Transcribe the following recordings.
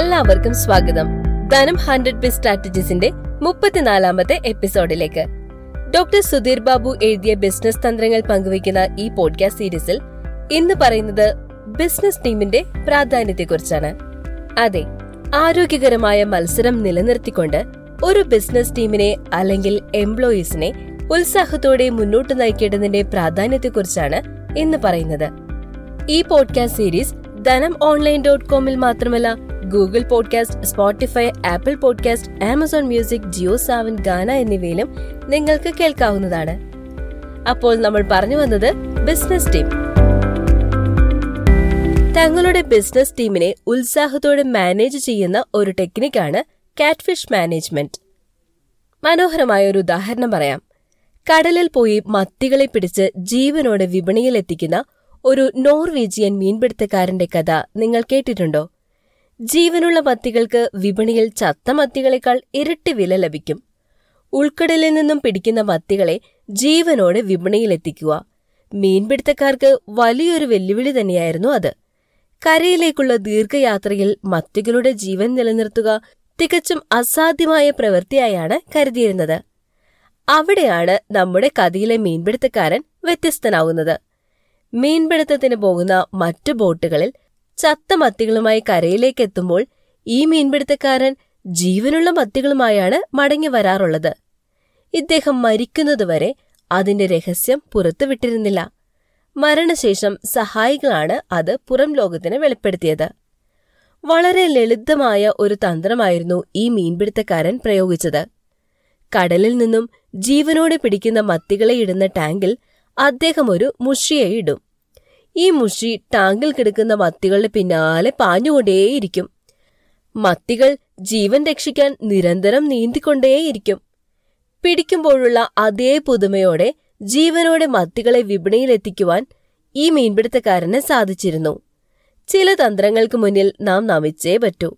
എല്ലാവർക്കും സ്വാഗതം. ധനം ഹൺഡ്രഡ് ബി സ്ട്രാറ്റജീസിന്റെ മുപ്പത്തിനാലാമത്തെ എപ്പിസോഡിലേക്ക്. ഡോക്ടർ സുധീർ ബാബു എഴുതിയ ബിസിനസ് തന്ത്രങ്ങൾ പങ്കുവയ്ക്കുന്ന ഈ പോഡ്കാസ്റ്റ് സീരീസിൽ ഇന്ന് പറയുന്നത് ബിസിനസ് ടീമിന്റെ പ്രാധാന്യത്തെക്കുറിച്ചാണ്. അതെ ആരോഗ്യകരമായ മത്സരം നിലനിർത്തിക്കൊണ്ട് ഒരു ബിസിനസ് ടീമിനെ അല്ലെങ്കിൽ എംപ്ലോയീസിനെ ഉത്സാഹത്തോടെ മുന്നോട്ട് നയിക്കേണ്ടതിന്റെ പ്രാധാന്യത്തെക്കുറിച്ചാണ് ഇന്ന് പറയുന്നത്. ഈ podcast series Dhanam online dot കോമിൽ മാത്രമല്ല Google podcast Spotify Apple podcast Amazon music Jio Saavn Gaana എന്നിവയിലും നിങ്ങൾക്ക് കേൾക്കാവുന്നതാണ്. അപ്പോൾ നമ്മൾ പറഞ്ഞു വന്നത് ബിസിനസ് ടീം തങ്ങളുടെ ബിസിനസ് ടീമിനെ ഉത്സാഹത്തോടെ മാനേജ് ചെയ്യുന്ന ഒരു ടെക്നിക്കാണ് കാറ്റ്ഫിഷ് മാനേജ്മെന്റ് മനോഹരമായ ഒരു ഉദാഹരണം പറയാം. കടലിൽ പോയി മത്തികളെ പിടിച്ച് ജീവനോടെ വിപണിയിലെത്തിക്കുന്ന ഒരു നോർവീജിയൻ മീൻപിടുത്തക്കാരന്റെ കഥ നിങ്ങൾ കേട്ടിട്ടുണ്ടോ? ജീവനുള്ള മത്തികൾക്ക് വിപണിയിൽ ചത്ത മത്തികളെക്കാൾ ഇരട്ടി വില ലഭിക്കും. ഉൾക്കടലിൽ നിന്നും പിടിക്കുന്ന മത്തികളെ ജീവനോടെ വിപണിയിലെത്തിക്കുക മീൻപിടുത്തക്കാർക്ക് വലിയൊരു വെല്ലുവിളി തന്നെയായിരുന്നു അത്. കരയിലേക്കുള്ള ദീർഘയാത്രയിൽ മത്തികളുടെ ജീവൻ നിലനിർത്തുക തികച്ചും അസാധ്യമായ പ്രവൃത്തിയായാണ് കരുതിയിരുന്നത്. അവിടെയാണ് നമ്മുടെ കഥയിലെ മീൻപിടുത്തക്കാരൻ വ്യത്യസ്തനാവുന്നത്. മീൻപിടുത്തത്തിന് പോകുന്ന മറ്റു ബോട്ടുകളിൽ ചത്ത മത്തികളുമായി കരയിലേക്ക് എത്തുമ്പോൾ ഈ മീൻപിടുത്തക്കാരൻ ജീവനുള്ള മത്തികളുമായാണ് മടങ്ങി വരാറുള്ളത്. ഇദ്ദേഹം മരിക്കുന്നതുവരെ അതിന്റെ രഹസ്യം പുറത്തുവിട്ടിരുന്നില്ല മരണശേഷം സഹായികളാണ് അത് പുറം ലോകത്തിന് വെളിപ്പെടുത്തിയത്. വളരെ ലളിതമായ ഒരു തന്ത്രമായിരുന്നു ഈ മീൻപിടുത്തക്കാരൻ പ്രയോഗിച്ചത്. കടലിൽ നിന്നും ജീവനോടെ പിടിക്കുന്ന മത്തികളെ ഇടുന്ന ടാങ്കിൽ അദ്ദേഹം ഒരു മുഷിയെ ഇടും. ഈ മുഷി ടാങ്കിൽ കിടക്കുന്ന മത്തികളുടെ പിന്നാലെ പാഞ്ഞുകൊണ്ടേയിരിക്കും. മത്തികൾ ജീവൻ രക്ഷിക്കാൻ നിരന്തരം നീന്തിക്കൊണ്ടേയിരിക്കും. പിടിക്കുമ്പോഴുള്ള അതേ പുതുമയോടെ ജീവനോടെ മത്തികളെ വിപണിയിലെത്തിക്കുവാൻ ഈ മീൻപിടുത്തക്കാരന് സാധിച്ചിരുന്നു. ചില തന്ത്രങ്ങൾക്ക് മുന്നിൽ നാം നമിച്ചേ പറ്റൂ.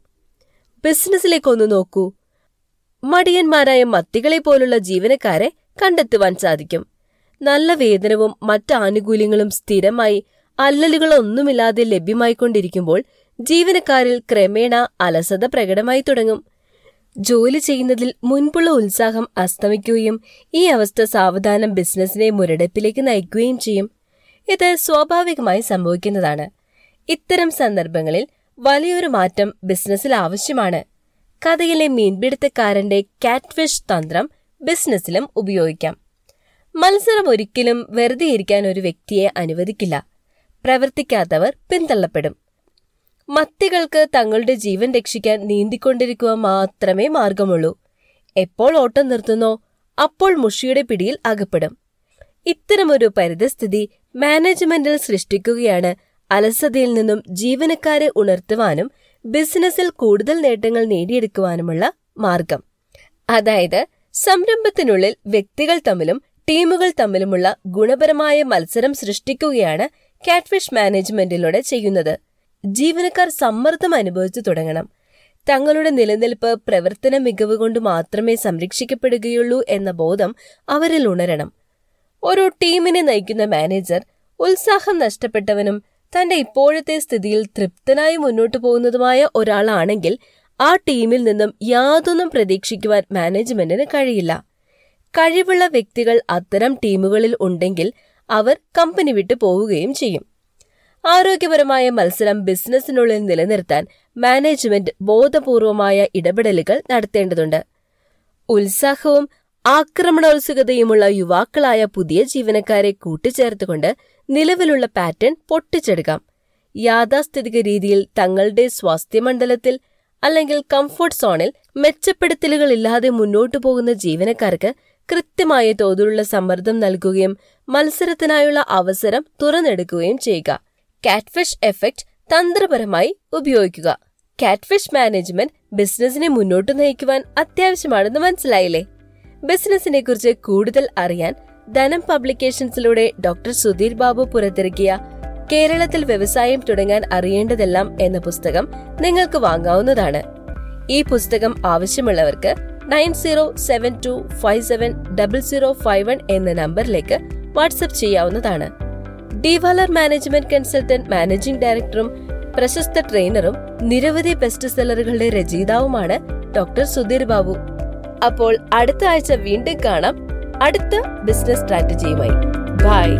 ബിസിനസ്സിലേക്കൊന്നു നോക്കൂ. മടിയന്മാരായ മത്തികളെ പോലുള്ള ജീവനക്കാരെ കണ്ടെത്തുവാൻ സാധിക്കും. നല്ല വേതനവും മറ്റ് ആനുകൂല്യങ്ങളും സ്ഥിരമായി അല്ലലുകളൊന്നുമില്ലാതെ ലഭ്യമായിക്കൊണ്ടിരിക്കുമ്പോൾ ജീവനക്കാരിൽ ക്രമേണ അലസത പ്രകടമായി തുടങ്ങും. ജോലി ചെയ്യുന്നതിൽ മുൻപുള്ള ഉത്സാഹം അസ്തമിക്കുകയും ഈ അവസ്ഥ സാവധാനം ബിസിനസിനെ മുരടിപ്പിലേക്ക് നയിക്കുകയും ചെയ്യും. ഇത് സ്വാഭാവികമായി സംഭവിക്കുന്നതാണ്. ഇത്തരം സന്ദർഭങ്ങളിൽ വലിയൊരു മാറ്റം ബിസിനസ്സിൽ ആവശ്യമാണ്. കഥയിലെ മീൻപിടുത്തക്കാരന്റെ കാറ്റ്ഫിഷ് തന്ത്രം ബിസിനസ്സിലും ഉപയോഗിക്കാം. മത്സരം ഒരിക്കലും വെറുതെ ഇരിക്കാൻ ഒരു വ്യക്തിയെ അനുവദിക്കില്ല. പ്രവർത്തിക്കാത്തവർ പിന്തള്ളപ്പെടും. മത്തികൾക്ക് തങ്ങളുടെ ജീവൻ രക്ഷിക്കാൻ നീന്തിക്കൊണ്ടിരിക്കുക മാത്രമേ മാർഗമുള്ളൂ. എപ്പോൾ ഓട്ടം നിർത്തുന്നോ അപ്പോൾ മുഷിയുടെ പിടിയിൽ അകപ്പെടും. ഇത്തരമൊരു പരിതസ്ഥിതി മാനേജ്മെന്റിൽ സൃഷ്ടിക്കുകയാണ് അലസതയിൽ നിന്നും ജീവനക്കാരെ ഉണർത്തുവാനും ബിസിനസ്സിൽ കൂടുതൽ നേട്ടങ്ങൾ നേടിയെടുക്കുവാനുമുള്ള മാർഗം. അതായത് സംരംഭത്തിനുള്ളിൽ വ്യക്തികൾ തമ്മിലും ടീമുകൾ തമ്മിലുമുള്ള ഗുണപരമായ മത്സരം സൃഷ്ടിക്കുകയാണ് കാറ്റ്ഫിഷ് മാനേജ്മെന്റിലൂടെ ചെയ്യുന്നത്. ജീവനക്കാർ സമ്മർദ്ദം അനുഭവിച്ചു തുടങ്ങണം. തങ്ങളുടെ നിലനിൽപ്പ് പ്രവർത്തന മികവ് കൊണ്ട് മാത്രമേ സംരക്ഷിക്കപ്പെടുകയുള്ളൂ എന്ന ബോധം അവരിൽ ഉണരണം. ഓരോ ടീമിനെ നയിക്കുന്ന മാനേജർ ഉത്സാഹം നഷ്ടപ്പെട്ടവനും തന്റെ ഇപ്പോഴത്തെ സ്ഥിതിയിൽ തൃപ്തനായി മുന്നോട്ടു പോകുന്നതുമായ ഒരാളാണെങ്കിൽ ആ ടീമിൽ നിന്നും യാതൊന്നും പ്രതീക്ഷിക്കുവാൻ മാനേജ്മെന്റിന് കഴിയില്ല. കഴിവുള്ള വ്യക്തികൾ അത്തരം ടീമുകളിൽ ഉണ്ടെങ്കിൽ അവർ കമ്പനി വിട്ടു പോവുകയും ചെയ്യും. ആരോഗ്യപരമായ മത്സരം ബിസിനസ്സിനുള്ളിൽ നിലനിർത്താൻ മാനേജ്മെന്റ് ബോധപൂർവമായ ഇടപെടലുകൾ നടത്തേണ്ടതുണ്ട്. ഉത്സാഹവും ആക്രമണോത്സുകതയുമുള്ള യുവാക്കളായ പുതിയ ജീവനക്കാരെ കൂട്ടിച്ചേർത്തുകൊണ്ട് നിലവിലുള്ള പാറ്റേൺ പൊട്ടിച്ചെടുക്കാം. യാഥാസ്ഥിതിക രീതിയിൽ തങ്ങളുടെ സ്വാസ്ഥ്യമണ്ഡലത്തിൽ അല്ലെങ്കിൽ കംഫർട്ട് സോണിൽ മെച്ചപ്പെടുത്തലുകളില്ലാതെ മുന്നോട്ടു പോകുന്ന ജീവനക്കാർക്ക് കൃത്യമായ തോതിലുള്ള സമ്മർദ്ദം നൽകുകയും മത്സരത്തിനായുള്ള അവസരം തുറന്നെടുക്കുകയും ചെയ്യുക. കാറ്റ്ഫിഷ് എഫക്റ്റ് തന്ത്രപരമായി ഉപയോഗിക്കുക. കാറ്റ്ഫിഷ് മാനേജ്മെന്റ് ബിസിനസിനെ മുന്നോട്ട് നയിക്കുവാൻ അത്യാവശ്യമാണെന്ന് മനസ്സിലായില്ലേ? ബിസിനസിനെ കുറിച്ച് കൂടുതൽ അറിയാൻ ധനം പബ്ലിക്കേഷൻസിലൂടെ ഡോക്ടർ സുധീർ ബാബു പുറത്തിറക്കിയ കേരളത്തിൽ വ്യവസായം തുടങ്ങാൻ അറിയേണ്ടതെല്ലാം എന്ന പുസ്തകം നിങ്ങൾക്ക് വാങ്ങാവുന്നതാണ്. ഈ പുസ്തകം ആവശ്യമുള്ളവർക്ക് nine zero seven two five seven double zero five one എന്ന നമ്പറിലേക്ക് വാട്സപ്പ് ചെയ്യാവുന്നതാണ്. ഡിവാലർ മാനേജ്മെന്റ് കൺസൾട്ടന്റ് മാനേജിംഗ് ഡയറക്ടറും പ്രശസ്ത ട്രെയിനറും നിരവധി ബെസ്റ്റ് സെല്ലറുകളുടെ രചയിതാവുമാണ് ഡോക്ടർ സുധീർ ബാബു. അപ്പോൾ അടുത്ത ആഴ്ച വീണ്ടും കാണാം. അടുത്ത ബിസിനസ് സ്ട്രാറ്റജിയുമായി. ബൈ.